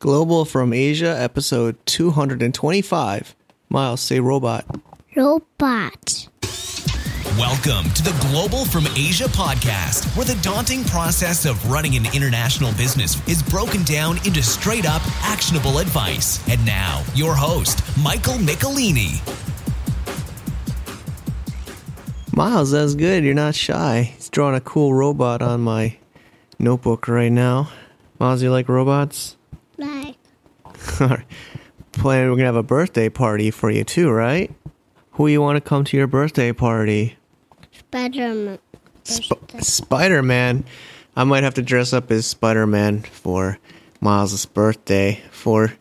Global from Asia, episode 225. Miles, say robot. Robot. Welcome to the Global from Asia podcast, where the daunting process of running an international business is broken down into straight up actionable advice. And now, your host, Michael Michelini. Miles, that's good. You're not shy. He's drawing a cool robot on my notebook right now. Miles, you like robots? Plan, we're gonna have a birthday party for you too, right? Who you want to come to your birthday party? Spider-Man. Sp- Spider Man. I might have to dress up as Spider Man for Miles' birthday. Four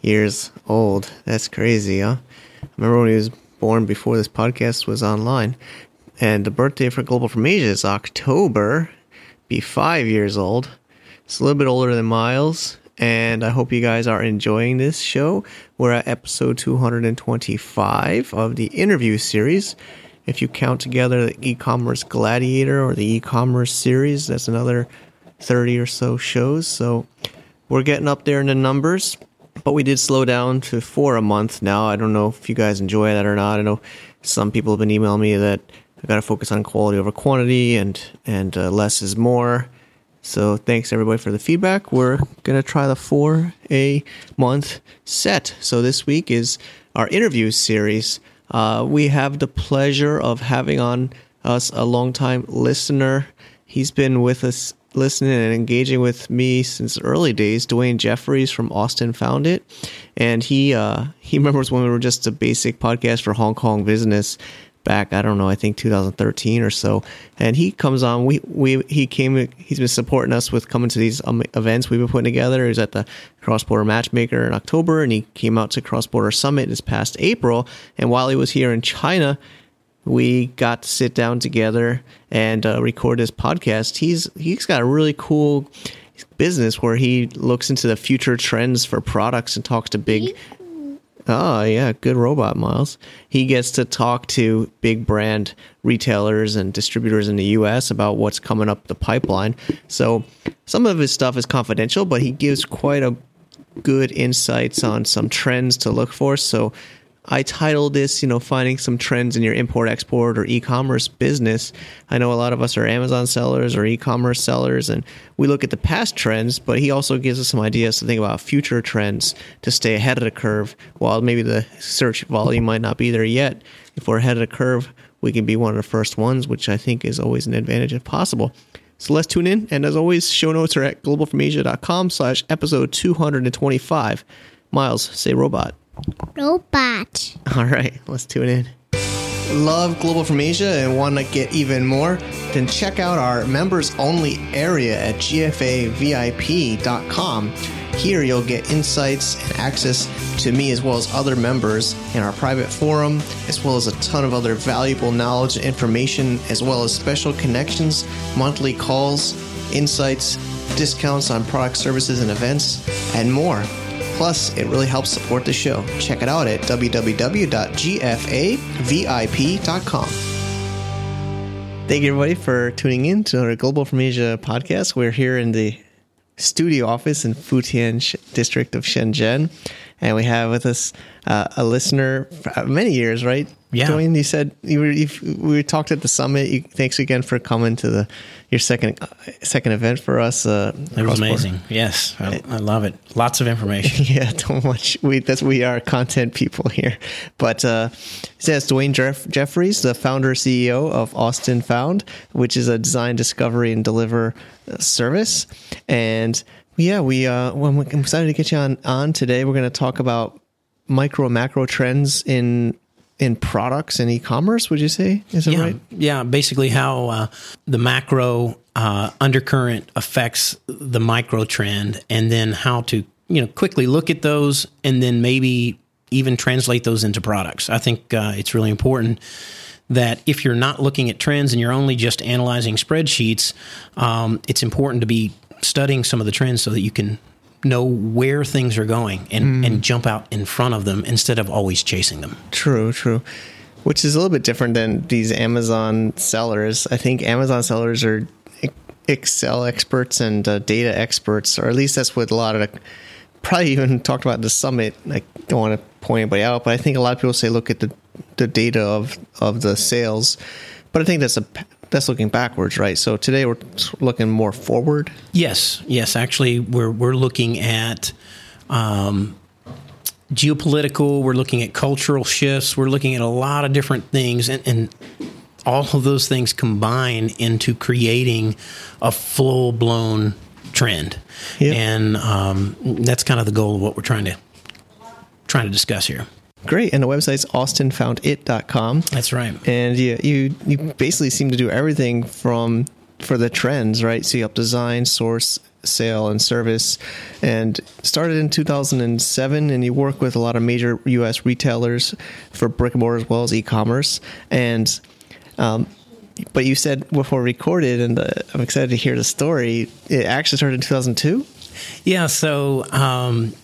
years old. That's crazy, huh? I remember when he was born before this podcast was online. And the birthday for Global from Asia is October. Be five years old. It's a little bit older than Miles. And I hope you guys are enjoying this show. We're at episode 225 of the interview series. If you count together the e commerce gladiator or the e commerce series, that's another 30 or so shows. So we're getting up there in the numbers, but we did slow down to four a month now. I don't know if you guys enjoy that or not. I know some people have been emailing me that I got to focus on quality over quantity and, and uh, less is more. So thanks everybody for the feedback. We're gonna try the four a month set. So this week is our interview series. Uh, we have the pleasure of having on us a longtime listener. He's been with us listening and engaging with me since early days. Dwayne Jeffries from Austin found it, and he uh, he remembers when we were just a basic podcast for Hong Kong business back I don't know I think 2013 or so. And he comes on we we he came he's been supporting us with coming to these um, events we've been putting together. He was at the cross border matchmaker in October and he came out to cross border summit this past April. And while he was here in China we got to sit down together and uh, record this podcast. He's he's got a really cool business where he looks into the future trends for products and talks to big Oh, yeah, good robot, Miles. He gets to talk to big brand retailers and distributors in the US about what's coming up the pipeline. So, some of his stuff is confidential, but he gives quite a good insights on some trends to look for. So, I titled this, you know, finding some trends in your import export or e-commerce business. I know a lot of us are Amazon sellers or e-commerce sellers and we look at the past trends, but he also gives us some ideas to think about future trends to stay ahead of the curve while maybe the search volume might not be there yet. If we're ahead of the curve, we can be one of the first ones, which I think is always an advantage if possible. So let's tune in. And as always, show notes are at globalfromasia.com slash episode 225. Miles, say robot. Robot. All right, let's tune in. Love Global from Asia and want to get even more? Then check out our members only area at gfavip.com. Here you'll get insights and access to me as well as other members in our private forum, as well as a ton of other valuable knowledge and information, as well as special connections, monthly calls, insights, discounts on product services and events, and more. Plus, it really helps support the show. Check it out at www.gfavip.com. Thank you, everybody, for tuning in to our Global from Asia podcast. We're here in the studio office in Futian district of Shenzhen. And we have with us uh, a listener for many years, right? Yeah. Dwayne, you said you were, you, we talked at the summit. You, thanks again for coming to the your second uh, second event for us. Uh, It was amazing. Yes, I, I love it. Lots of information. yeah, don't much. We that's we are content people here. But uh, says Dwayne Jeff- Jeffries, the founder CEO of Austin Found, which is a design, discovery, and deliver uh, service. And yeah, we uh, well, I'm excited to get you on on today. We're going to talk about micro macro trends in in products and e-commerce. Would you say is that yeah, right? yeah. Basically, how uh, the macro uh, undercurrent affects the micro trend, and then how to you know quickly look at those, and then maybe even translate those into products. I think uh, it's really important that if you're not looking at trends and you're only just analyzing spreadsheets, um, it's important to be studying some of the trends so that you can know where things are going and, and jump out in front of them instead of always chasing them. True, true. Which is a little bit different than these Amazon sellers. I think Amazon sellers are Excel experts and uh, data experts, or at least that's what a lot of the probably even talked about the summit. I don't want to point anybody out, but I think a lot of people say look at the the data of of the sales, but I think that's a that's looking backwards, right? So today we're looking more forward. Yes, yes. Actually, we're we're looking at um, geopolitical. We're looking at cultural shifts. We're looking at a lot of different things, and, and all of those things combine into creating a full blown trend. Yep. And um, that's kind of the goal of what we're trying to trying to discuss here. Great, and the website's austinfoundit.com. That's right. And you you you basically seem to do everything from for the trends, right? So you help design, source, sale, and service. And started in 2007, and you work with a lot of major U.S. retailers for brick and mortar as well as e-commerce. And um, but you said before recorded, and uh, I'm excited to hear the story. It actually started in 2002. Yeah. So. Um,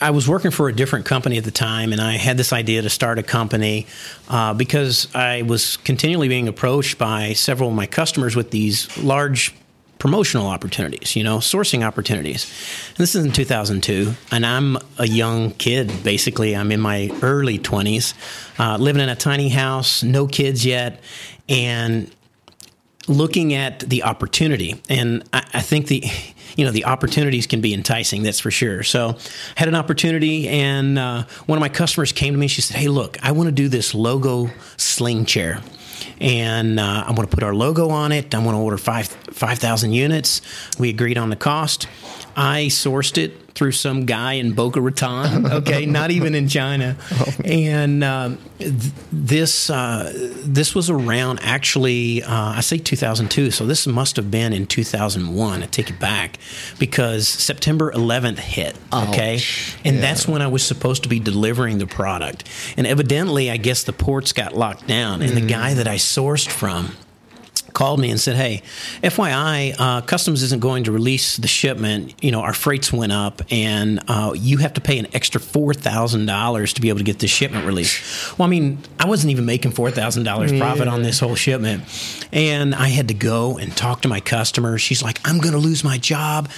I was working for a different company at the time, and I had this idea to start a company uh, because I was continually being approached by several of my customers with these large promotional opportunities, you know, sourcing opportunities. And this is in 2002, and I'm a young kid. Basically, I'm in my early 20s, uh, living in a tiny house, no kids yet, and looking at the opportunity. And I, I think the you know the opportunities can be enticing that's for sure. So I had an opportunity and uh, one of my customers came to me she said hey look i want to do this logo sling chair and uh, i'm going to put our logo on it. I'm going to order 5 5000 units. We agreed on the cost. I sourced it through some guy in Boca Raton, okay, not even in China. And uh, th- this uh, this was around actually, uh, I say 2002, so this must have been in 2001. I take it back because September 11th hit, okay, Ouch. and Yeah. that's when I was supposed to be delivering the product. And evidently, I guess the ports got locked down, and the guy that I sourced from called me and said, "Hey, FYI, uh, customs isn't going to release the shipment. You know, our freights went up, and uh, you have to pay an extra four thousand dollars to be able to get this shipment released." Well, I mean, I wasn't even making four thousand dollars profit on this whole shipment, and I had to go and talk to my customer. She's like, "I'm going to lose my job."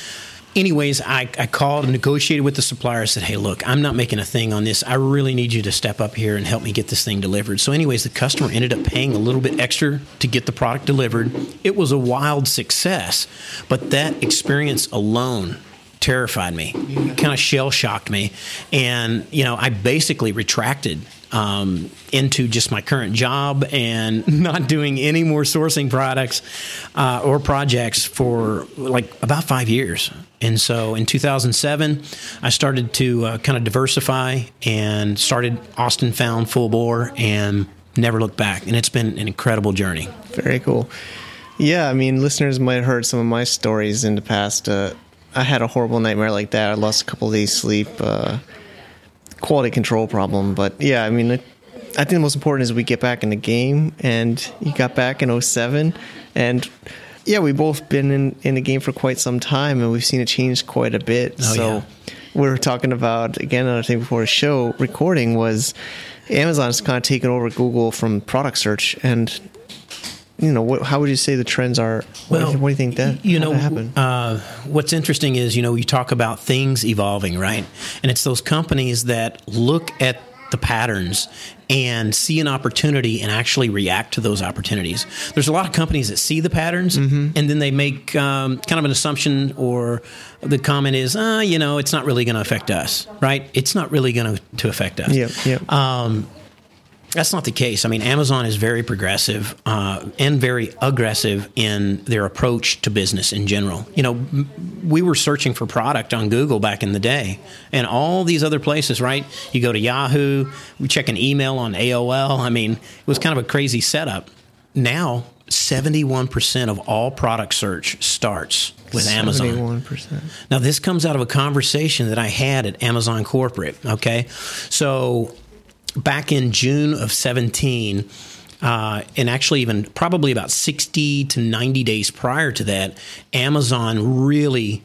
Anyways, I, I called and negotiated with the supplier. I said, hey, look, I'm not making a thing on this. I really need you to step up here and help me get this thing delivered. So, anyways, the customer ended up paying a little bit extra to get the product delivered. It was a wild success, but that experience alone terrified me, kind of shell shocked me. And, you know, I basically retracted um, into just my current job and not doing any more sourcing products uh, or projects for like about five years. And so in 2007, I started to uh, kind of diversify and started Austin Found Full Bore and never looked back. And it's been an incredible journey. Very cool. Yeah, I mean, listeners might have heard some of my stories in the past. Uh, I had a horrible nightmare like that. I lost a couple days sleep, uh, quality control problem. But yeah, I mean, it, I think the most important is we get back in the game, and you got back in 07. And yeah, we've both been in, in the game for quite some time, and we've seen it change quite a bit. Oh, so yeah. we were talking about, again, another thing before the show recording was Amazon's kind of taken over Google from product search. And you know, what, how would you say the trends are? What, do, you, what do you think that you know happened? Uh, what's interesting is you know you talk about things evolving, right? And it's those companies that look at the patterns and see an opportunity and actually react to those opportunities. There's a lot of companies that see the patterns Mm-hmm. and then they make um, kind of an assumption or the comment is, ah, you know, it's not really going to affect us, right? It's not really going to to affect us. Yep, yep. Um, that's not the case. I mean, Amazon is very progressive uh, and very aggressive in their approach to business in general. You know, we were searching for product on Google back in the day, and all these other places, right? You go to Yahoo, we check an email on AOL. I mean, it was kind of a crazy setup. Now, 71% of all product search starts with Amazon. Seventy-one percent. Now, this comes out of a conversation that I had at Amazon Corporate. Okay. So, back in June of 17, uh, and actually, even probably about 60 to 90 days prior to that, Amazon really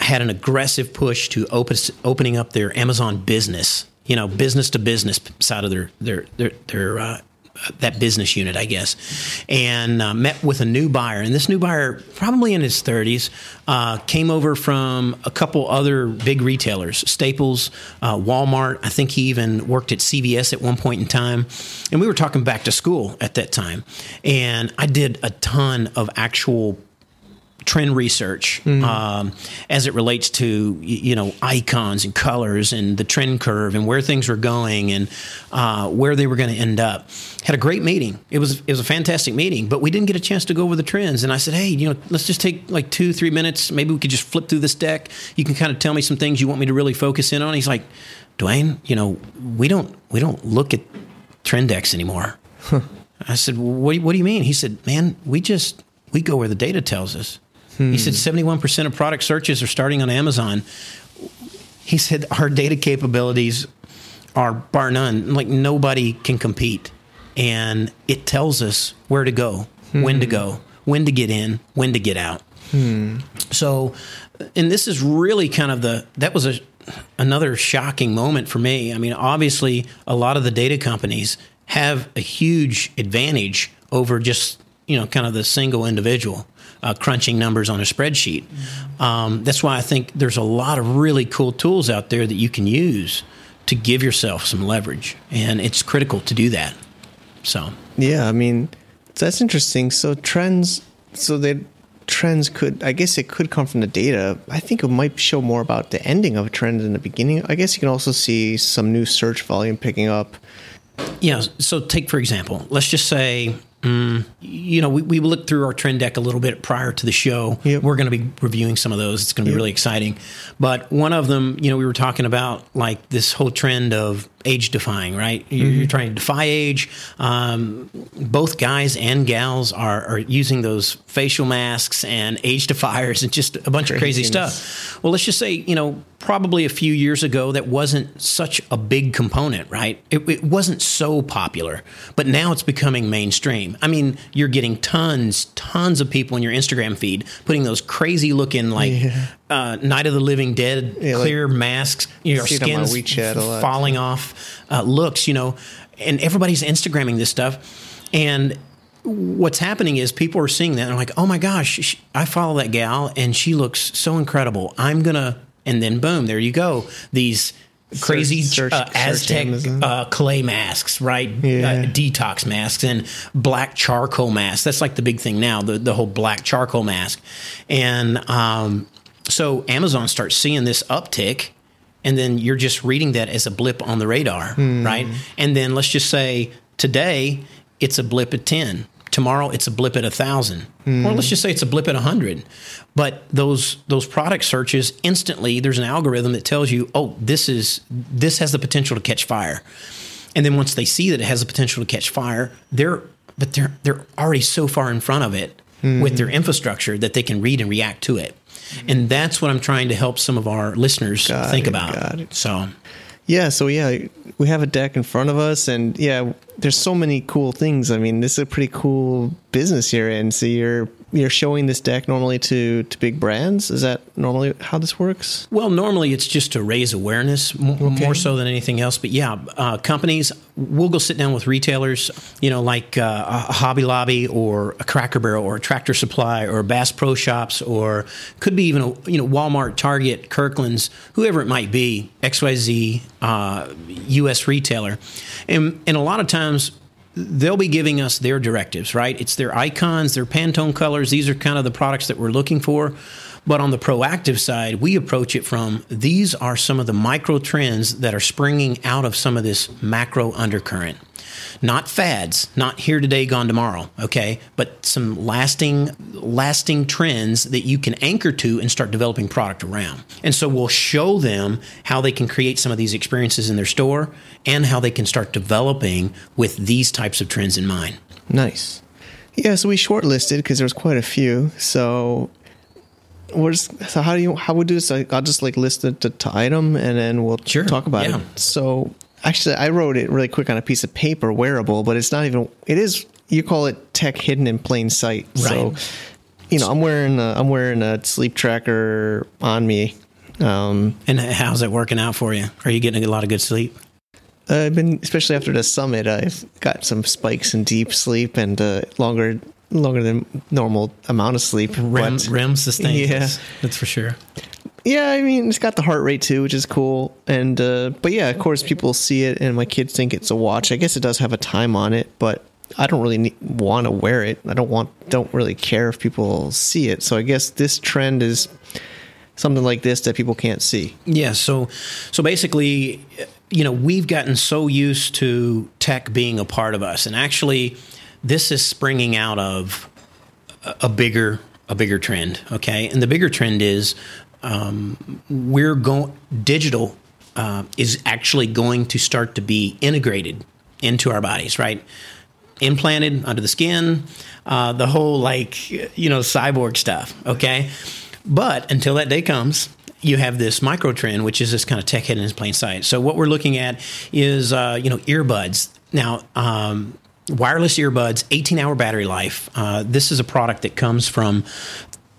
had an aggressive push to open, opening up their Amazon business, you know, business to business side of their their their, their uh, that business unit, I guess, and uh, met with a new buyer. And this new buyer, probably in his 30s, uh, came over from a couple other big retailers, Staples, uh, Walmart. I think he even worked at CVS at one point in time. And we were talking back to school at that time. And I did a ton of actual trend research Mm-hmm. um, as it relates to you know icons and colors and the trend curve and where things were going and uh, where they were going to end up. Had a great meeting. It was it was a fantastic meeting, but we didn't get a chance to go over the trends. And I said, hey, you know, let's just take like two three minutes. Maybe we could just flip through this deck. You can kind of tell me some things you want me to really focus in on. He's like, Dwayne, you know, we don't we don't look at trend decks anymore. I said, well, what, do you- what do you mean? He said, man, we just, we go where the data tells us. He hmm. said 71% of product searches are starting on Amazon. He said our data capabilities are bar none. Like nobody can compete. And it tells us where to go, when to hmm. go, when to get in, when to get out. Hmm. So, and this is really kind of the that was a another shocking moment for me. I mean, obviously, a lot of the data companies have a huge advantage over just you know kind of the single individual uh, crunching numbers on a spreadsheet. Um, that's why I think there's a lot of really cool tools out there that you can use to give yourself some leverage, and it's critical to do that. So. Yeah, I mean, that's interesting. So trends, so that trends could, I guess it could come from the data. I think it might show more about the ending of a trend than the beginning. I guess you can also see some new search volume picking up. Yeah. So take for example, let's just say, mm, you know, we, we looked through our trend deck a little bit prior to the show. Yep. We're going to be reviewing some of those. It's going to be really exciting. But one of them, you know, we were talking about like this whole trend of age defying, right? You're, you're trying to defy age. Um, both guys and gals are, are using those facial masks and age defiers and just a bunch of crazy stuff. Well, let's just say, you know, probably a few years ago, that wasn't such a big component, right? It, it wasn't so popular, but now it's becoming mainstream. I mean, you're getting tons, tons of people in your Instagram feed putting those crazy looking, like, Yeah. Uh, Night of the Living Dead Yeah, like- clear masks, you know, See it on my skins WeChat a lot. falling off uh, looks, you know, and everybody's Instagramming this stuff. And what's happening is people are seeing that and they're like, oh my gosh, sh- I follow that gal and she looks so incredible. I'm going to, and then boom, there you go. These crazy search- uh, Aztec uh, clay masks, right? Yeah. Uh, detox masks and black charcoal masks. That's like the big thing now, the, the whole black charcoal mask. And um, so Amazon starts seeing this uptick, and then you're just reading that as a blip on the radar, hmm. right? And then let's just say today it's a blip at 10. Tomorrow it's a blip at a thousand, hmm. or let's just say it's a blip at a hundred. But those those product searches instantly, there's an algorithm that tells you, oh, this is this has the potential to catch fire. And then once they see that it has the potential to catch fire, they're but they're they're already so far in front of it hmm. with their infrastructure that they can read and react to it. Mm-hmm. And that's what I'm trying to help some of our listeners Got think it, about. So Yeah, so yeah, we have a deck in front of us, and yeah, there's so many cool things. I mean, this is a pretty cool business you're in. So you're you're showing this deck normally to to big brands. Is that normally how this works? Well, normally it's just to raise awareness m- more so than anything else. But yeah, uh, companies, we'll go sit down with retailers, you know, like uh, a Hobby Lobby or a Cracker Barrel or a Tractor Supply or Bass Pro Shops or could be even, a, you know, Walmart, Target, Kirkland's, whoever it might be, XYZ, uh, U.S. retailer. And, and a lot of times they'll be giving us their directives, right? It's their icons, their Pantone colors. These are kind of the products that we're looking for. But on the proactive side, we approach it from these are some of the micro trends that are springing out of some of this macro undercurrent. Not fads, not here today, gone tomorrow, okay? But some lasting lasting trends that you can anchor to and start developing product around. And so we'll show them how they can create some of these experiences in their store and how they can start developing with these types of trends in mind. Nice. Yeah, so we shortlisted because there was quite a few. So, so how do you how would do this? Like, I'll just like list it to, to item, and then we'll Sure, talk about yeah. it. So, actually, I wrote it really quick on a piece of paper, wearable, but it's not even. It is. You call it tech hidden in plain sight. So, you know, I'm wearing a, I'm wearing a sleep tracker on me. Um, And how's it working out for you? Are you getting a lot of good sleep? I've been, especially after the summit, I've got some spikes in deep sleep and uh, longer, longer than normal amount of sleep. REM, but- REM sustained. Yeah. That's, that's for sure. Yeah, I mean, it's got the heart rate too, which is cool. And uh, but yeah, of course, people see it, and my kids think it's a watch. I guess it does have a time on it, but I don't really need, want to wear it. I don't want, don't really care if people see it. So I guess this trend is something like this that people can't see. Yeah. So, so basically, you know, we've gotten so used to tech being a part of us, and actually, this is springing out of a, bigger, a bigger trend. Okay, and the bigger trend is um, we're going digital uh, is actually going to start to be integrated into our bodies, right? Implanted under the skin, uh, the whole like you know cyborg stuff. Okay, but until that day comes, you have this micro trend, which is this kind of tech hidden in plain sight. So what we're looking at is uh, you know earbuds. Now, um, wireless earbuds, 18 hour battery life. Uh, this is a product that comes from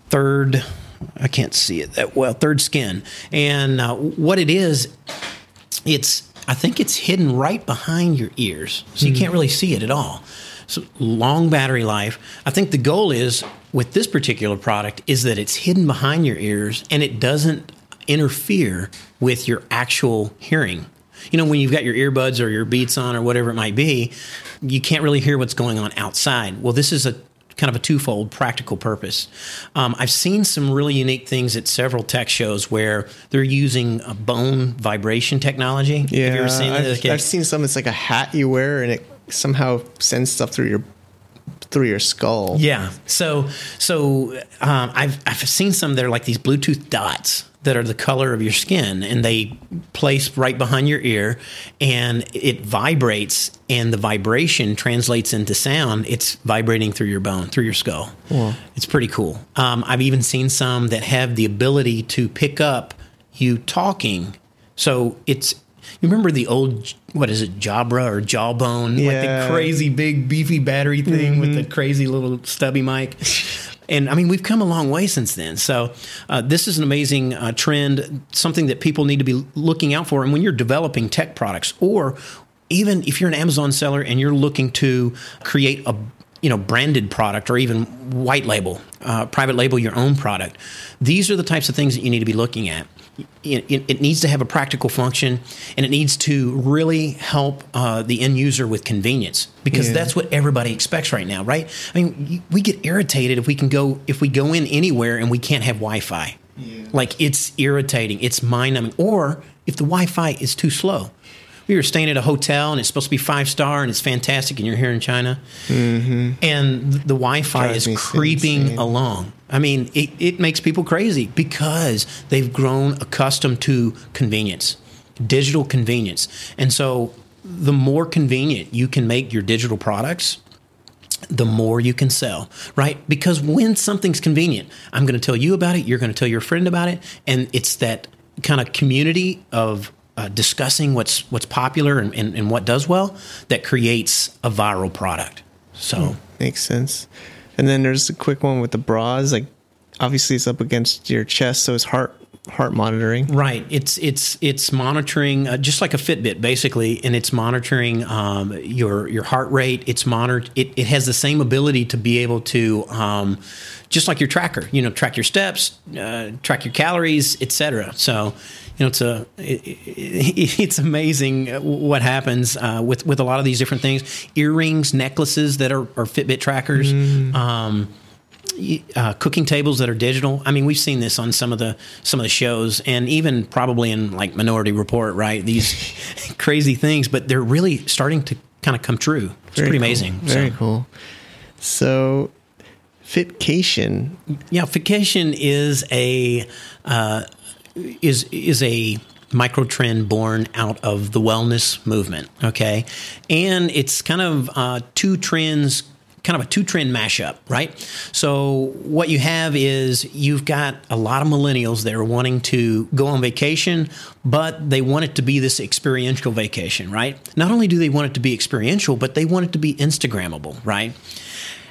Third. I can't see it that well. Third Skin, and uh, what it is, it's I think it's hidden right behind your ears, so you can't really see it at all. So long battery life. I think the goal is with this particular product is that it's hidden behind your ears and it doesn't interfere with your actual hearing. You know, when you've got your earbuds or your beats on or whatever it might be, you can't really hear what's going on outside. Well, this is a kind of a twofold practical purpose. Um, I've seen some really unique things at several tech shows where they're using a bone vibration technology. Have you ever seen I've. I've seen some. It's like a hat you wear, and it somehow sends stuff through your through your skull. Yeah. So so um, I've I've seen some that are like these Bluetooth dots that are the color of your skin, and they place right behind your ear, and it vibrates, and the vibration translates into sound. It's vibrating through your bone, through your skull. It's pretty cool. Um, I've even seen some that have the ability to pick up you talking. So it's you remember the old what is it Jabra or Jawbone like the crazy big beefy battery thing with the crazy little stubby mic. And I mean, we've come a long way since then. So, uh, this is an amazing uh, trend, something that people need to be looking out for. And when you're developing tech products, or even if you're an Amazon seller and you're looking to create a you know branded product or even white label, uh, private label your own product, these are the types of things that you need to be looking at. It, it, it needs to have a practical function, and it needs to really help uh, the end user with convenience because Yeah. that's what everybody expects right now, right? I mean, we get irritated if we can go if we go in anywhere and we can't have Wi-Fi. Like it's irritating, it's mind numbing, or if the Wi-Fi is too slow. We were staying at a hotel and it's supposed to be five star and it's fantastic, and you're here in China, mm-hmm. and the Wi-Fi is creeping insane. along. I mean, it, it makes people crazy because they've grown accustomed to convenience, digital convenience. And so the more convenient you can make your digital products, the more you can sell, right? Because when something's convenient, I'm going to tell you about it, you're going to tell your friend about it, and it's that kind of community of uh, discussing what's what's popular and, and, and what does well that creates a viral product. So Makes sense. And then there's a quick one with the bras. Like, obviously, it's up against your chest, so it's heart heart monitoring. Right. It's it's it's monitoring uh, just like a Fitbit basically, and it's monitoring um, your your heart rate. It's monitor. It, it has the same ability to be able to um, just like your tracker. You know, track your steps, uh, track your calories, etc. So. You know, it's a it, it, it's amazing what happens uh, with with a lot of these different things. Earrings, necklaces that are, are Fitbit trackers. Um, uh, cooking tables that are digital. I mean, we've seen this on some of the some of the shows, and even probably in like Minority Report, right? These crazy things, but they're really starting to kind of come true. It's Very pretty cool. amazing. Very So, cool. So, Fitcation. Yeah, fitcation is a uh, is is a micro trend born out of the wellness movement. Okay, and it's kind of uh, two trends. Kind of a two trend mashup, right? So, what you have is you've got a lot of millennials that are wanting to go on vacation, but they want it to be this experiential vacation, right? Not only do they want it to be experiential, but they want it to be Instagrammable, right?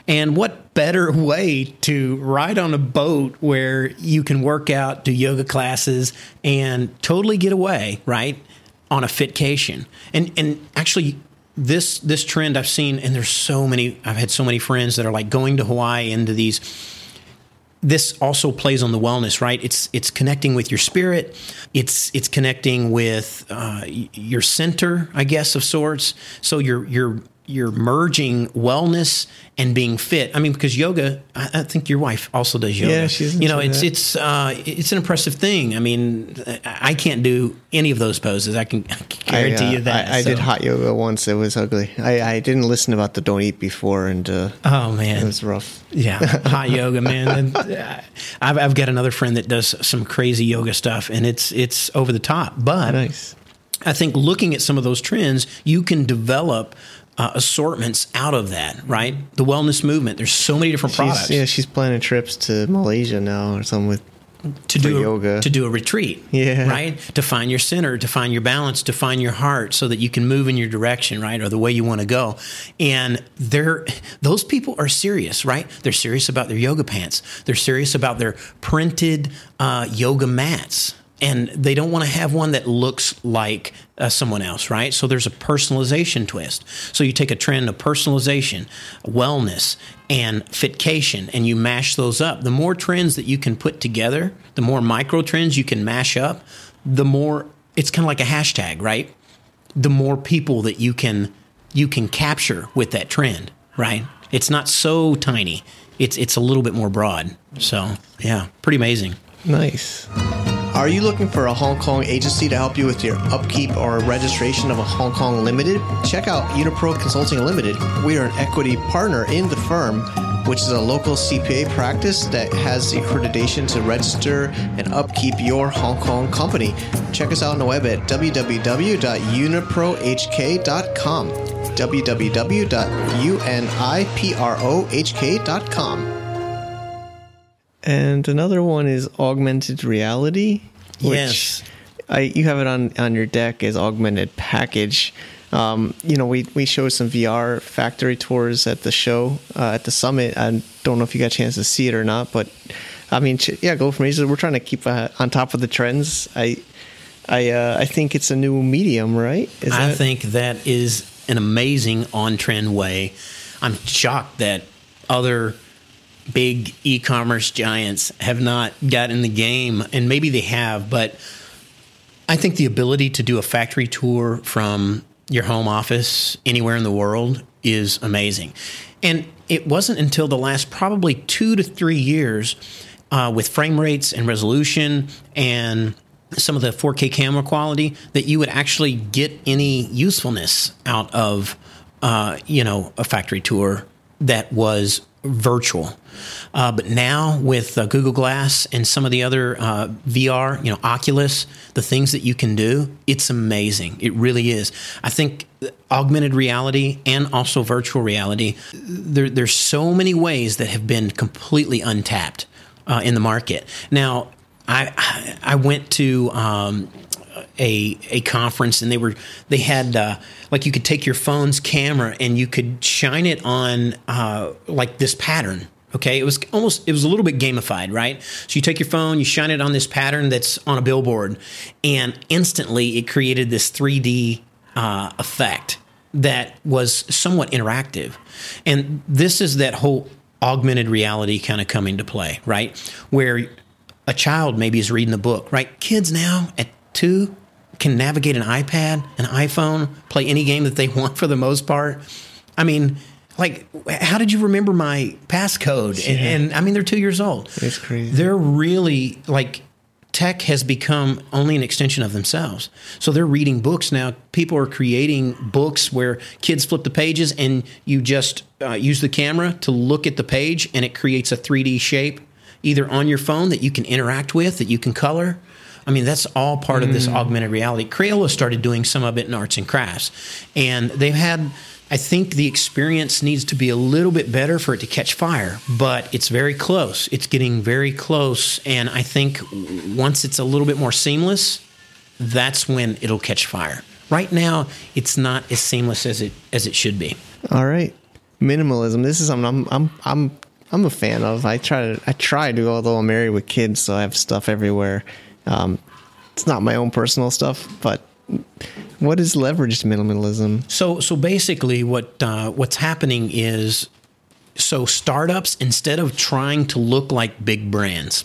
And what better way to ride on a boat where you can work out, do yoga classes, and totally get away, right? on a fitcation. And and actually this this trend I've seen and there's so many I've had so many friends that are like going to Hawaii into these this also plays on the wellness, right? It's it's connecting with your spirit. It's it's connecting with uh, your center, I guess, of sorts. So you're you're you're merging wellness and being fit. I mean, because yoga, I, I think your wife also does yoga. Yeah, she's you know, it's that. it's uh, it's an impressive thing. I mean, I can't do any of those poses. I can, I can I, guarantee uh, you that. I, I did hot yoga once. It was ugly. I, I didn't listen about the don't eat before, and uh, Oh man, it was rough. Yeah, hot yoga, man. And uh, I've I've got another friend that does some crazy yoga stuff, and it's it's over the top. But Nice. I think looking at some of those trends, you can develop uh, assortments out of that. Right, the wellness movement. There's so many different products yeah, she's planning trips to Malaysia now or something with to do a, yoga. to do a retreat. Yeah. right. To find your center, to find your balance, to find your heart, so that you can move in your direction, right, or the way you want to go. And they're those people are serious, right? They're serious about their yoga pants. They're serious about their printed uh, yoga mats. And they don't want to have one that looks like uh, someone else, right? So there's a personalization twist. So you take a trend of personalization, wellness, and fitcation, and you mash those up. The more trends that you can put together, the more micro trends you can mash up, the more it's kind of like a hashtag, right? The more people that you can you can capture with that trend, right? It's not so tiny. It's it's a little bit more broad. So yeah, pretty amazing. Nice. Are you looking for a Hong Kong agency to help you with your upkeep or registration of a Hong Kong Limited? Check out Unipro Consulting Limited. We are an equity partner in the firm, which is a local CPA practice that has the accreditation to register and upkeep your Hong Kong company. Check us out on the web at www.uniprohk.com. www.uniprohk.com. And another one is augmented reality. Which Yes. I, you have it on, on your deck as augmented package. Um, you know, we, we showed some VR factory tours at the show, uh, at the summit. I don't know if you got a chance to see it or not, but I mean, ch- yeah, go from Asia. We're trying to keep uh, on top of the trends. I, I, uh, I think it's a new medium, right? I think that is an amazing on trend way. I'm shocked that other big e-commerce giants have not got in the game and maybe they have but i think the ability to do a factory tour from your home office anywhere in the world is amazing. And it wasn't until the last probably two to three years uh, with frame rates and resolution and some of the 4K camera quality that you would actually get any usefulness out of, uh, you know, a factory tour that was virtual. Uh, but now with uh, Google Glass and some of the other uh, VR, you know, Oculus, the things that you can do, it's amazing. It really is. I think augmented reality and also virtual reality, there, there's so many ways that have been completely untapped uh, in the market. Now, I I went to um, a a conference and they were they had uh, like you could take your phone's camera and you could shine it on uh, like this pattern. Okay, it was almost it was a little bit gamified, right? So you take your phone, you shine it on this pattern that's on a billboard, and instantly it created this 3D uh, effect that was somewhat interactive. And this is that whole augmented reality kind of coming to play, right? Where a child maybe is reading a book, right? Kids now at two can navigate an iPad, an iPhone, play any game that they want for the most part. I mean, like, how did you remember my passcode? And, and I mean, they're two years old. It's crazy. They're really like tech has become only an extension of themselves. So they're reading books now. People are creating books where kids flip the pages and you just uh, use the camera to look at the page and it creates a 3D shape either on your phone that you can interact with, that you can color. I mean, that's all part of this mm. augmented reality. Crayola started doing some of it in arts and crafts. And they've had, I think the experience needs to be a little bit better for it to catch fire, but it's very close. It's getting very close. And I think once it's a little bit more seamless, that's when it'll catch fire. Right now, it's not as seamless as it as it should be. All right, minimalism. This is something I'm I'm I'm I'm a fan of. I try to I try to, although I'm married with kids, so I have stuff everywhere. Um, it's not my own personal stuff, but what is leveraged minimalism? So so basically, what uh, what's happening is so startups instead of trying to look like big brands,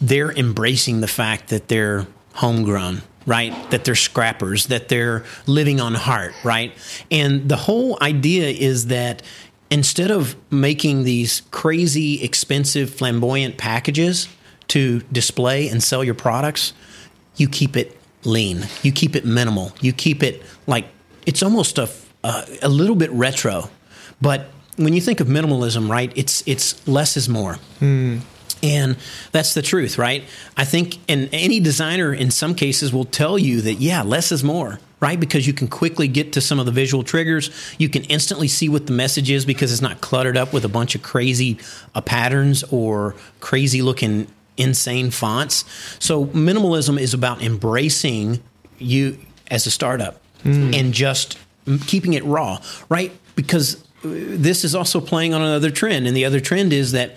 they're embracing the fact that they're homegrown. Right, that they're scrappers, that they're living on heart, right? And the whole idea is that instead of making these crazy, expensive, flamboyant packages to display and sell your products, you keep it lean. You keep it minimal. You keep it like it's almost a a, a little bit retro, but when you think of minimalism, right, it's it's less is more. And that's the truth, right? I think, and any designer in some cases will tell you that, yeah, less is more, right? Because you can quickly get to some of the visual triggers. You can instantly see what the message is because it's not cluttered up with a bunch of crazy uh, patterns or crazy looking, insane fonts. So, minimalism is about embracing you as a startup and just keeping it raw, right? Because uh, this is also playing on another trend. And the other trend is that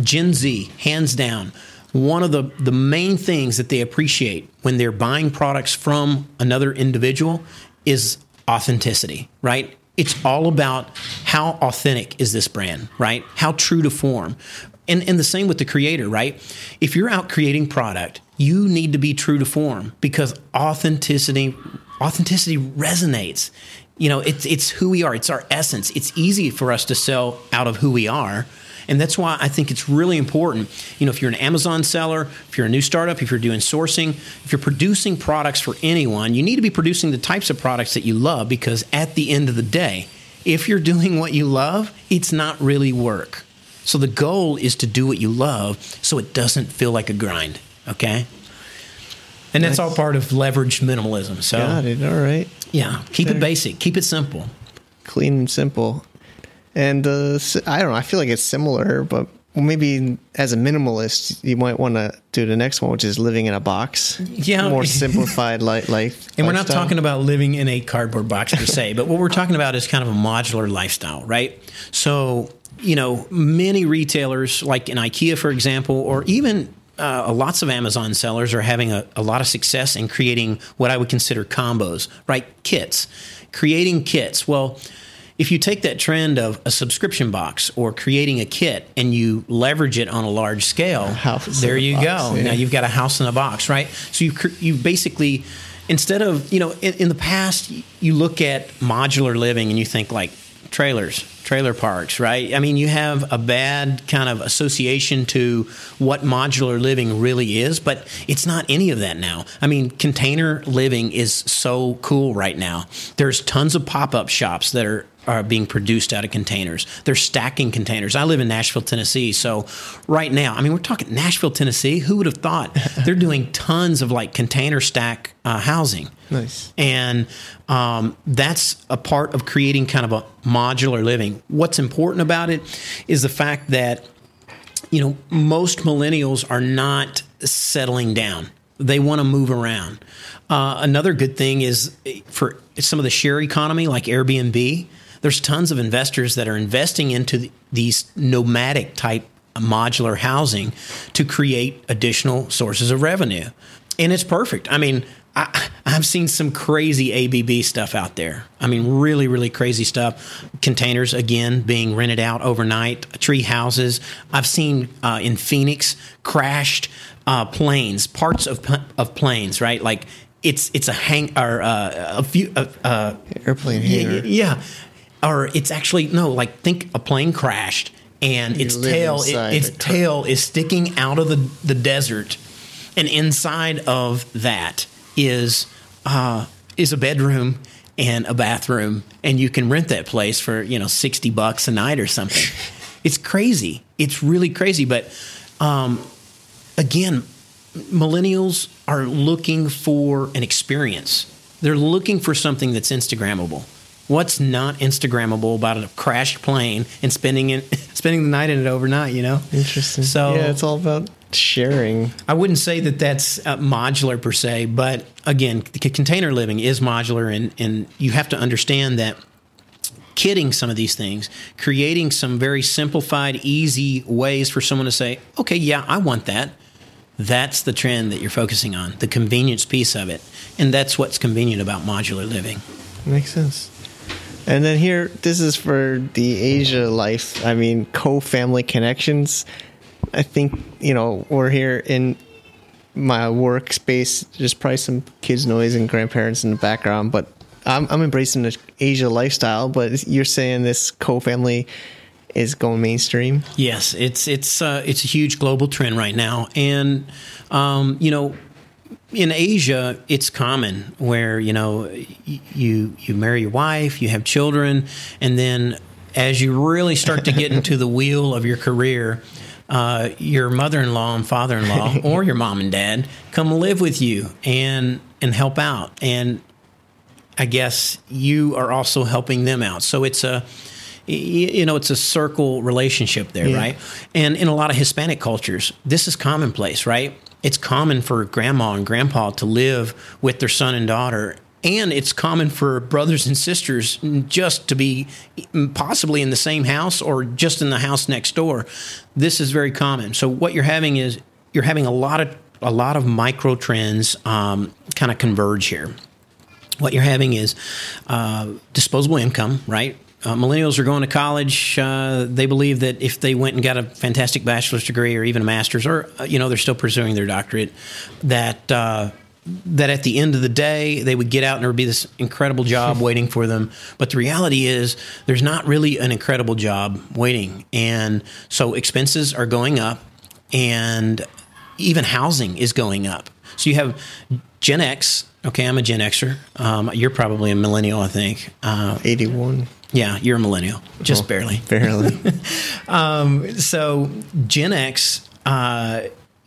Gen Z, hands down, one of the, the main things that they appreciate when they're buying products from another individual is authenticity, right? It's all about how authentic is this brand, right? How true to form. And, and the same with the creator, right? If you're out creating product, you need to be true to form because authenticity authenticity resonates. You know, it's it's who we are. It's our essence. It's easy for us to sell out of who we are. And that's why I think it's really important. You know, if you're an Amazon seller, if you're a new startup, if you're doing sourcing, if you're producing products for anyone, you need to be producing the types of products that you love because at the end of the day, if you're doing what you love, it's not really work. So the goal is to do what you love so it doesn't feel like a grind. Okay? And that's all part of leveraged minimalism. So Got it. All right. yeah, keep it basic, keep it simple. Clean and simple. And uh, I don't know. I feel like it's similar, but maybe as a minimalist, you might want to do the next one, which is living in a box. Yeah. More simplified li- life. And we're not lifestyle. talking about living in a cardboard box per se, but what we're talking about is kind of a modular lifestyle, right? So, you know, many retailers, like in IKEA, for example, or even uh, lots of Amazon sellers are having a, a lot of success in creating what I would consider combos, right? Kits, creating kits. Well, if you take that trend of a subscription box or creating a kit and you leverage it on a large scale, house there you box, go. yeah. Now you've got a house in a box, right? So you you basically instead of you know in, in the past you look at modular living and you think like trailers trailer parks right i mean you have a bad kind of association to what modular living really is but it's not any of that now i mean container living is so cool right now there's tons of pop-up shops that are are being produced out of containers. They're stacking containers. I live in Nashville, Tennessee. So, right now, I mean, we're talking Nashville, Tennessee. Who would have thought they're doing tons of like container stack uh, housing? Nice. And um, that's a part of creating kind of a modular living. What's important about it is the fact that you know, most millennials are not settling down. They want to move around. Uh, another good thing is eh, for some of the share economy, like Airbnb, there's tons of investors that are investing into th- these nomadic type modular housing to create additional sources of revenue. And it's perfect. I mean, I, I've seen some crazy ABB stuff out there. I mean, really, really crazy stuff. Containers, again, being rented out overnight, tree houses. I've seen uh, in Phoenix crashed uh, planes, parts of, of planes, right? Like it's it's a hang or uh, a few uh, uh, Airplane yeah, yeah, or it's actually no. Like think a plane crashed and its tail it, its tail is sticking out of the the desert, and inside of that is uh, is a bedroom and a bathroom, and you can rent that place for you know sixty bucks a night or something. it's crazy. It's really crazy, but. Um, again, millennials are looking for an experience. They're looking for something that's Instagrammable. What's not Instagrammable about a crashed plane and spending it, spending the night in it overnight? You know, Interesting. So yeah, it's all about sharing. I wouldn't say that that's uh, modular per se, but again, c- container living is modular, and and you have to understand that kitting some of these things, creating some very simplified, easy ways for someone to say, okay, yeah, I want that. That's the trend that you're focusing on, the convenience piece of it. And that's what's convenient about modular living. Makes sense. And then here, this is for the Asia life. I mean, co-family connections. I think you know we're here in my workspace. There's probably some kids' noise and grandparents in the background, but I'm, I'm embracing the Asia lifestyle. But you're saying this co-family is going mainstream. Yes, it's it's uh, it's a huge global trend right now, and um, you know in Asia, it's common where you know you you marry your wife, you have children, and then as you really start to get into the wheel of your career, uh, your mother-in-law and father-in-law, or your mom and dad, come live with you and and help out, and I guess you are also helping them out. So it's a you know it's a circle relationship there, yeah. right? And in a lot of Hispanic cultures, this is commonplace, right? It's common for grandma and grandpa to live with their son and daughter and it's common for brothers and sisters just to be possibly in the same house or just in the house next door. This is very common. So what you're having is you're having a lot of a lot of micro trends um, kind of converge here. What you're having is uh, disposable income right uh, millennials are going to college. Uh, they believe that if they went and got a fantastic bachelor's degree or even a master's, or uh, you know they're still pursuing their doctorate, that uh, that at the end of the day they would get out and there would be this incredible job waiting for them. But the reality is there's not really an incredible job waiting, and so expenses are going up, and even housing is going up. So you have Gen X. Okay, I'm a Gen Xer. Um, you're probably a millennial, I think. Uh, 81. Yeah, you're a millennial, just oh, barely. Barely. um, so Gen X, uh,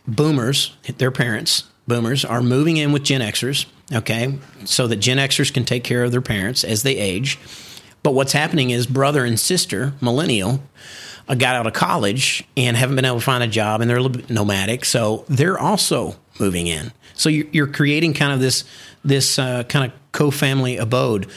boomers, their parents, boomers, are moving in with Gen Xers, okay, so that Gen Xers can take care of their parents as they age. But what's happening is brother and sister, millennial, uh, got out of college and haven't been able to find a job, and they're a little bit nomadic, so they're also moving in. So you're, you're creating kind of this this uh, kind of co-family abode.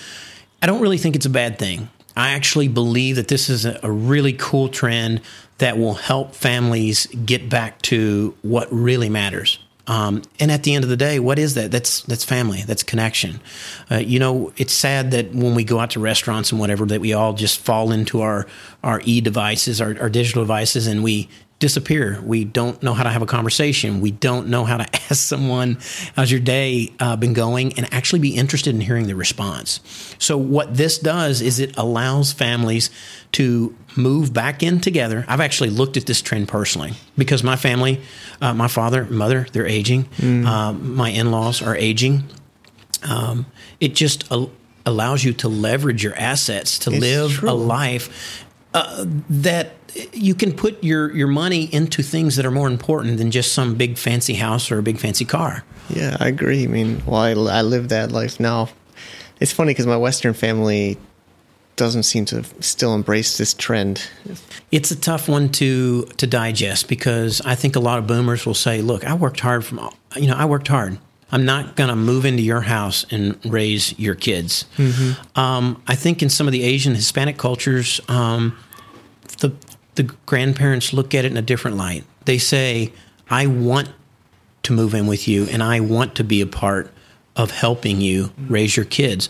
I don't really think it's a bad thing. I actually believe that this is a, really cool trend that will help families get back to what really matters. Um, and at the end of the day, what is that? That's that's family. That's connection. Uh, you know, it's sad that when we go out to restaurants and whatever, that we all just fall into our our e devices, our, our digital devices, and we disappear. We don't know how to have a conversation. We don't know how to ask someone, how's your day uh, been going, and actually be interested in hearing the response. So, what this does is it allows families to move back in together. I've actually looked at this trend personally because my family, uh, my father, mother, they're aging. Mm. Uh, my in laws are aging. Um, it just al- allows you to leverage your assets to it's live true. a life uh, that you can put your, your money into things that are more important than just some big fancy house or a big fancy car. Yeah, I agree. I mean, well, I, I live that life now. It's funny because my Western family doesn't seem to still embrace this trend. It's a tough one to to digest because I think a lot of boomers will say, "Look, I worked hard from you know, I worked hard. I'm not going to move into your house and raise your kids." Mm-hmm. Um, I think in some of the Asian Hispanic cultures, um, the the grandparents look at it in a different light. They say, I want to move in with you and I want to be a part of helping you raise your kids.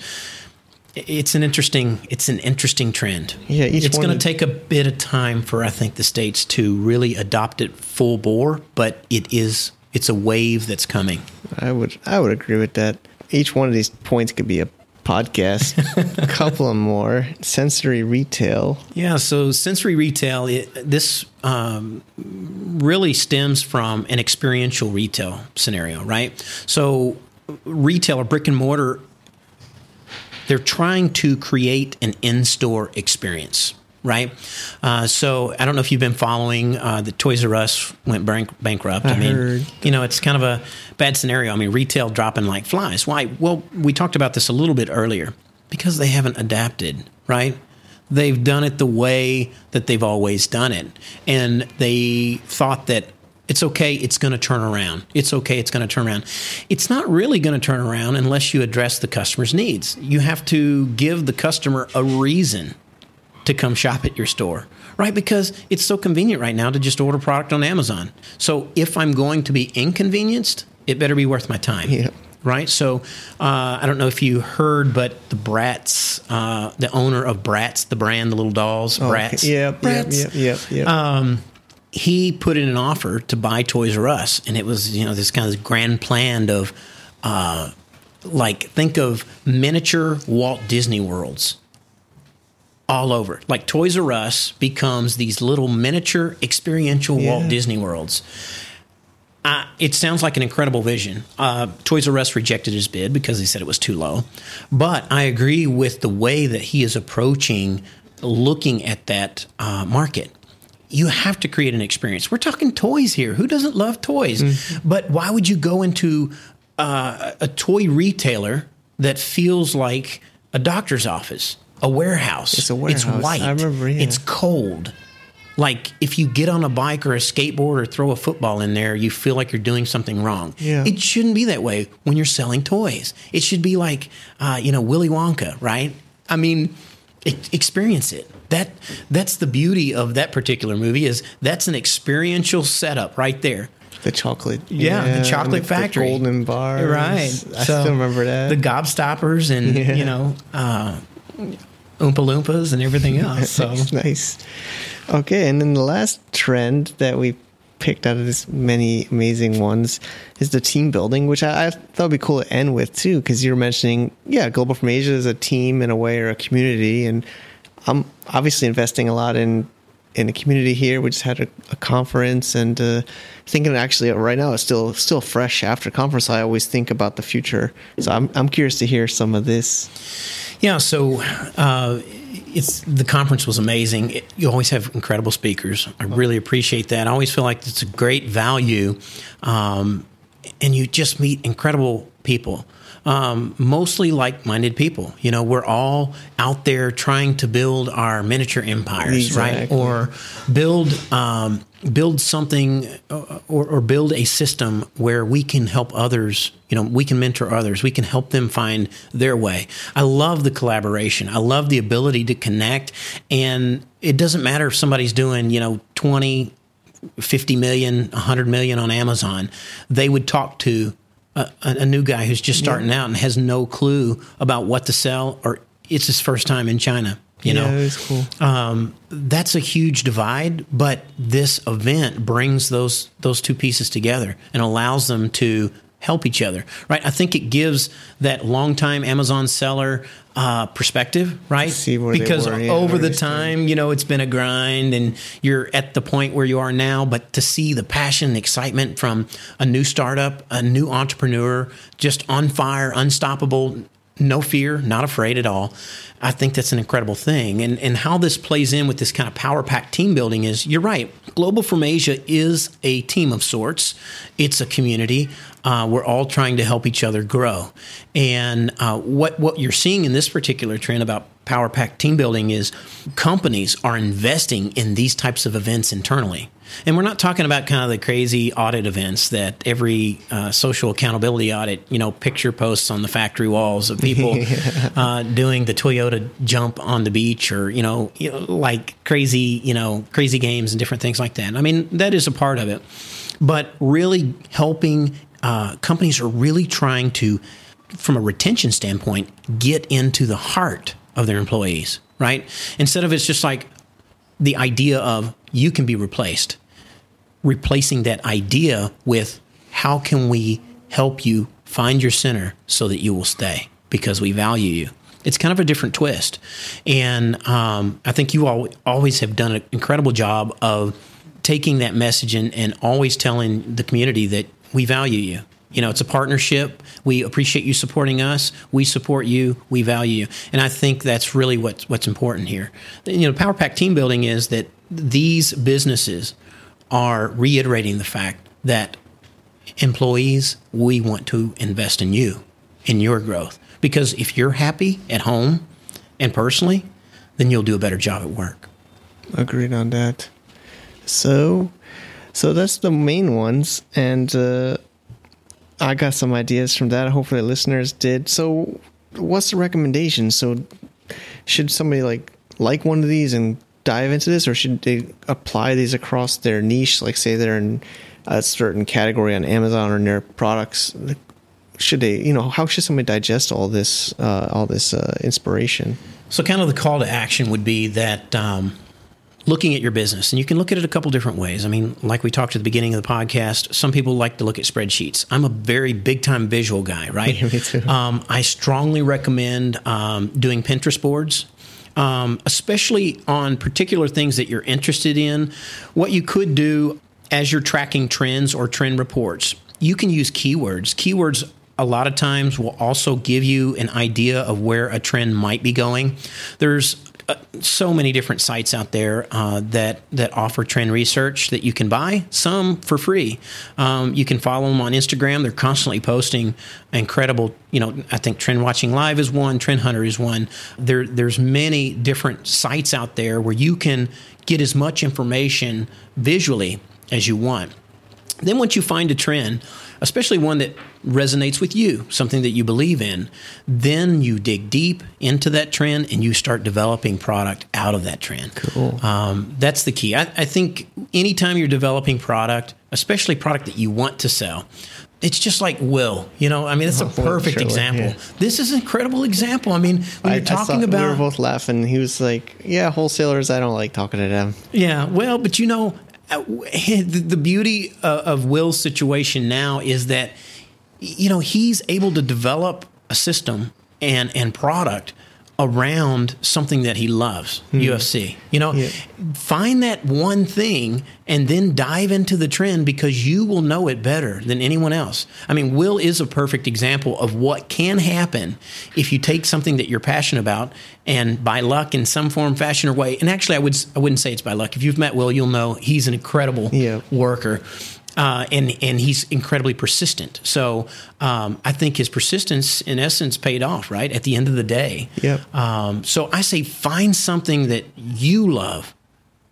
It's an interesting it's an interesting trend. Yeah, it's going to take a bit of time for I think the states to really adopt it full bore, but it is it's a wave that's coming. I would I would agree with that. Each one of these points could be a podcast. a couple more sensory retail. Yeah, so sensory retail. It, this um, really stems from an experiential retail scenario, right? So retail or brick and mortar, they're trying to create an in-store experience right? Uh, so I don't know if you've been following uh, the Toys R Us went bank- bankrupt. I, I mean, heard. you know, it's kind of a bad scenario. I mean, retail dropping like flies. Why? Well, we talked about this a little bit earlier because they haven't adapted, right? They've done it the way that they've always done it, and they thought that it's okay, it's going to turn around. It's okay, it's going to turn around. It's not really going to turn around unless you address the customer's needs. You have to give the customer a reason to come shop at your store, right? Because it's so convenient right now to just order product on Amazon. So if I'm going to be inconvenienced, it better be worth my time. Yeah. Right. So uh, I don't know if you heard, but the Bratz, uh, the owner of Bratz, the brand, the little dolls, Bratz. Yep, yep, Bratz yep, yep, yep. he put in an offer to buy Toys R Us, and it was you know this kind of grand plan of, uh, like think of miniature Walt Disney Worlds all over. Like Toys R Us becomes these little miniature experiential Walt Disney Worlds. Uh, it sounds like an incredible vision. Uh, Toys R Us rejected his bid because he said it was too low. But I agree with the way that he is approaching looking at that uh, market. You have to create an experience. We're talking toys here. Who doesn't love toys? But why would you go into uh, a toy retailer that feels like a doctor's office, a warehouse? It's a warehouse. It's white. I remember, yeah. It's cold. Like if you get on a bike or a skateboard or throw a football in there, you feel like you're doing something wrong. Yeah. It shouldn't be that way when you're selling toys. It should be like, uh, you know, Willy Wonka, right? I mean, experience it. That that's the beauty of that particular movie is that's an experiential setup right there. the chocolate. Yeah, the and chocolate factory, golden bars. right? I So, still remember that. The gobstoppers and Yeah. you know, uh, Oompa Loompas and everything else. So nice. Okay, and then the last trend that we picked out of this many amazing ones is the team building, which I, I thought would be cool to end with too, because you were mentioning, yeah, Global from Asia is a team in a way or a community, and I'm obviously investing a lot in in the community here. We just had a, a conference, and uh, thinking actually right now it's still still fresh after conference. I always think about the future, so I'm I'm curious to hear some of this. Yeah, so uh, it's the conference was amazing. It, you always have incredible speakers. I really appreciate that. I always feel like it's a great value, um, and you just meet incredible people. Um, mostly like-minded people. You know, we're all out there trying to build our miniature empires, right? Or build um, build something uh, or, or build a system where we can help others you know we can mentor others. We can help them find their way. I love the collaboration. I love the ability to connect. And it doesn't matter if somebody's doing you know 20 50 million 100 million on amazon. They would talk to a, a new guy who's just starting out and has no clue about what to sell or it's his first time in china you know yeah, cool. um, that's a huge divide, but this event brings those those two pieces together and allows them to help each other, right? I think it gives that longtime Amazon seller uh, perspective, right? See where they because were, yeah, over the time, you know, it's been a grind, and you're at the point where you are now. But to see the passion, and excitement from a new startup, a new entrepreneur, just on fire, unstoppable, no fear, not afraid at all. I think that's an incredible thing. And and how this plays in with this kind of power pack team building is you're right. Global from Asia is a team of sorts. It's a community. Uh, we're all trying to help each other grow. And uh, what what you're seeing in this particular trend about power pack team building is companies are investing in these types of events internally. And we're not talking about kind of the crazy audit events that every uh, social accountability audit, you know, picture posts on the factory walls of people uh, doing the Toyota jump on the beach or, you know, you know, like crazy, you know, crazy games and different things like that. I mean, that is a part of it. But really helping uh, companies are really trying to, from a retention standpoint, get into the heart of their employees, right? Instead of it's just like the idea of you can be replaced replacing that idea with how can we help you find your center so that you will stay because we value you. It's kind of a different twist. And um, I think you all always have done an incredible job of taking that message and, and always telling the community that we value you. You know, it's a partnership. We appreciate you supporting us. We support you. We value you. And I think that's really what's, what's important here. You know, Power Pack team building is that these businesses are reiterating the fact that employees, we want to invest in you, in your growth. Because if you're happy at home and personally, then you'll do a better job at work. Agreed on that. So, so that's the main ones, and uh, I got some ideas from that. Hopefully, listeners did. So, what's the recommendation? So, should somebody like like one of these and dive into this, or should they apply these across their niche? Like, say they're in a certain category on Amazon or their products. Should they, you know, how should somebody digest all this, uh, all this uh, inspiration? So, kind of the call to action would be that um, looking at your business, and you can look at it a couple different ways. I mean, like we talked at the beginning of the podcast, some people like to look at spreadsheets. I'm a very big time visual guy, right? Me too. Um, I strongly recommend um, doing Pinterest boards. Um, especially on particular things that you're interested in. What you could do as you're tracking trends or trend reports, you can use keywords. Keywords a lot of times will also give you an idea of where a trend might be going. There's uh, so many different sites out there uh, that that offer trend research that you can buy. Some for free. Um, you can follow them on Instagram. They're constantly posting incredible. You know, I think Trend Watching Live is one. Trend Hunter is one. There, there's many different sites out there where you can get as much information visually as you want. Then once you find a trend, especially one that resonates with you, something that you believe in, then you dig deep into that trend and you start developing product out of that trend. Cool. Um, that's the key. I, I think anytime you're developing product, especially product that you want to sell, it's just like Will, you know. I mean, it's a Oh, Will perfect Shirley, example. yeah. this is an incredible example. I mean, when I- you're I saw- talking about we were both laughing. He was like, "Yeah, wholesalers, I don't like talking to them." Yeah, well, but you know, the the beauty uh, of Will's situation now is that you know he's able to develop a system and and product around something that he loves, hmm. UFC. You know, Yeah. find that one thing and then dive into the trend because you will know it better than anyone else. I mean, Will is a perfect example of what can happen if you take something that you're passionate about and by luck in some form, fashion, or way. And actually, I would I wouldn't say it's by luck. If you've met Will, you'll know he's an incredible Yeah. worker. Uh, and and he's incredibly persistent. So um, I think his persistence, in essence, paid off. Right at the end of the day. Yep. Um, so I say find something that you love,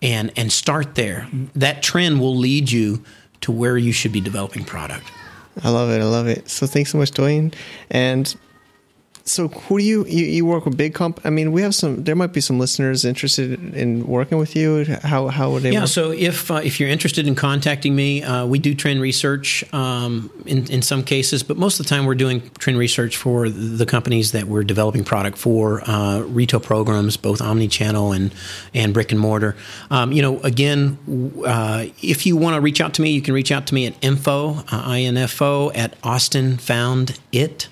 and and start there. That trend will lead you to where you should be developing product. I love it. I love it. So thanks so much, Dwayne. And so who do you, you you work with big comp? I mean, we have some. There might be some listeners interested in working with you. How how would they? Yeah, work? so if uh, if you're interested in contacting me, uh, we do trend research um, in in some cases, but most of the time we're doing trend research for the companies that we're developing product for, uh, retail programs, both omni-channel and and brick and mortar. Um, you know, again, uh, if you want to reach out to me, you can reach out to me at info uh, info at austin found dot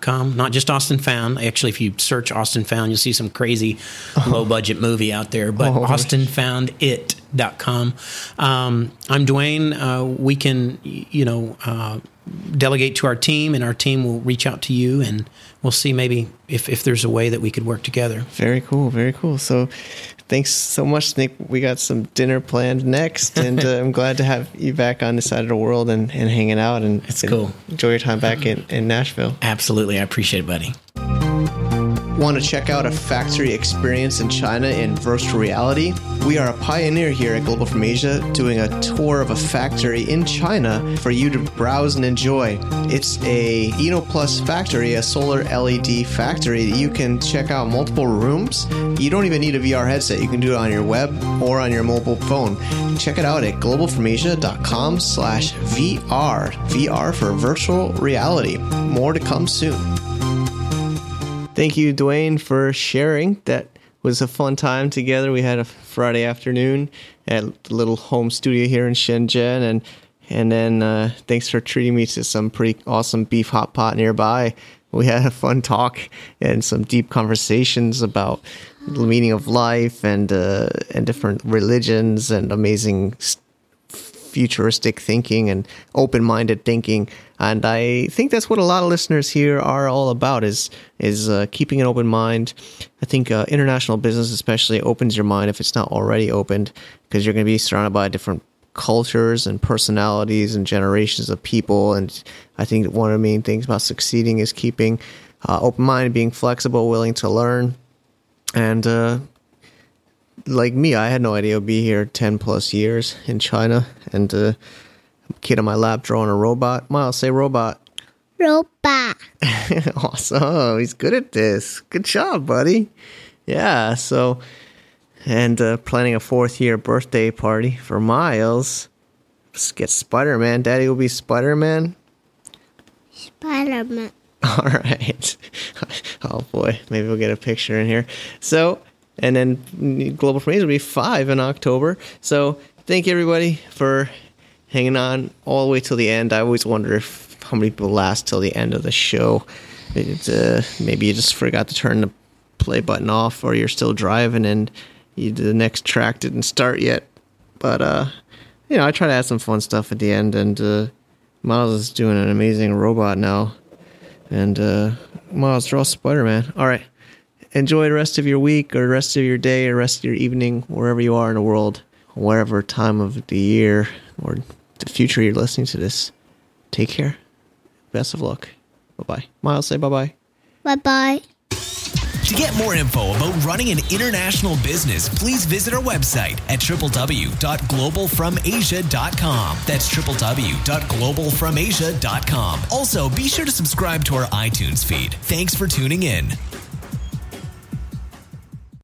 com. Not just Austin Found. Actually, if you search Austin Found, you'll see some crazy low budget movie out there. But Oh. austinfoundit.com. Um, I'm Dwayne. Uh, we can, you know, uh, delegate to our team, and our team will reach out to you, and we'll see maybe if, if there's a way that we could work together. Very cool. Very cool. So thanks so much, Nick. We got some dinner planned next, and uh, I'm glad to have you back on this side of the world and, and hanging out. And It's and cool. Enjoy your time back in, in Nashville. Absolutely. I appreciate it, buddy. Want to check out a factory experience in China in virtual reality? We are a pioneer here at Global from Asia doing a tour of a factory in China for you to browse and enjoy. It's a Eno Plus factory, a solar LED factory that you can check out multiple rooms. You don't even need a VR headset. You can do it on your web or on your mobile phone. Check it out at globalfromasia.com slash VR. VR for virtual reality. More to come soon. Thank you, Dwayne, for sharing. That was a fun time together. We had a Friday afternoon at the little home studio here in Shenzhen, and and then uh, thanks for treating me to some pretty awesome beef hot pot nearby. We had a fun talk and some deep conversations about the meaning of life and uh, and different religions and amazing futuristic thinking and open-minded thinking. And i think that's what a lot of listeners here are all about is is uh, keeping an open mind. I think uh, international business especially opens your mind if it's not already opened because you're going to be surrounded by different cultures and personalities and generations of people. And i think one of the main things about succeeding is keeping uh, open minded being flexible willing to learn. And uh, like me, I had no idea I'd be here 10 plus years in China and uh, kid on my lap drawing a robot. Miles, say robot. Robot. awesome. He's good at this. Good job, buddy. Yeah. So and uh, planning a fourth year birthday party for Miles. Let's get Spider Man. Daddy will be Spider Man. Spider Man. All right. Oh boy, maybe we'll get a picture in here. So, and then Global from Asia will be five in October. So, thank you everybody for hanging on all the way till the end. I always wonder if how many people last till the end of the show. Uh, maybe you just forgot to turn the play button off, or you're still driving and you, the next track didn't start yet. But uh, you know, I try to add some fun stuff at the end, and uh, Miles is doing an amazing robot now. And uh, Miles, draw Spider Man. All right. Enjoy the rest of your week, or the rest of your day, or the rest of your evening, wherever you are in the world, whatever time of the year or the future you're listening to this. Take care. Best of luck. Bye bye. Miles, say bye bye. Bye bye. To get more info about running an international business, please visit our website at www.globalfromasia.com. That's www.globalfromasia.com. Also, be sure to subscribe to our iTunes feed. Thanks for tuning in.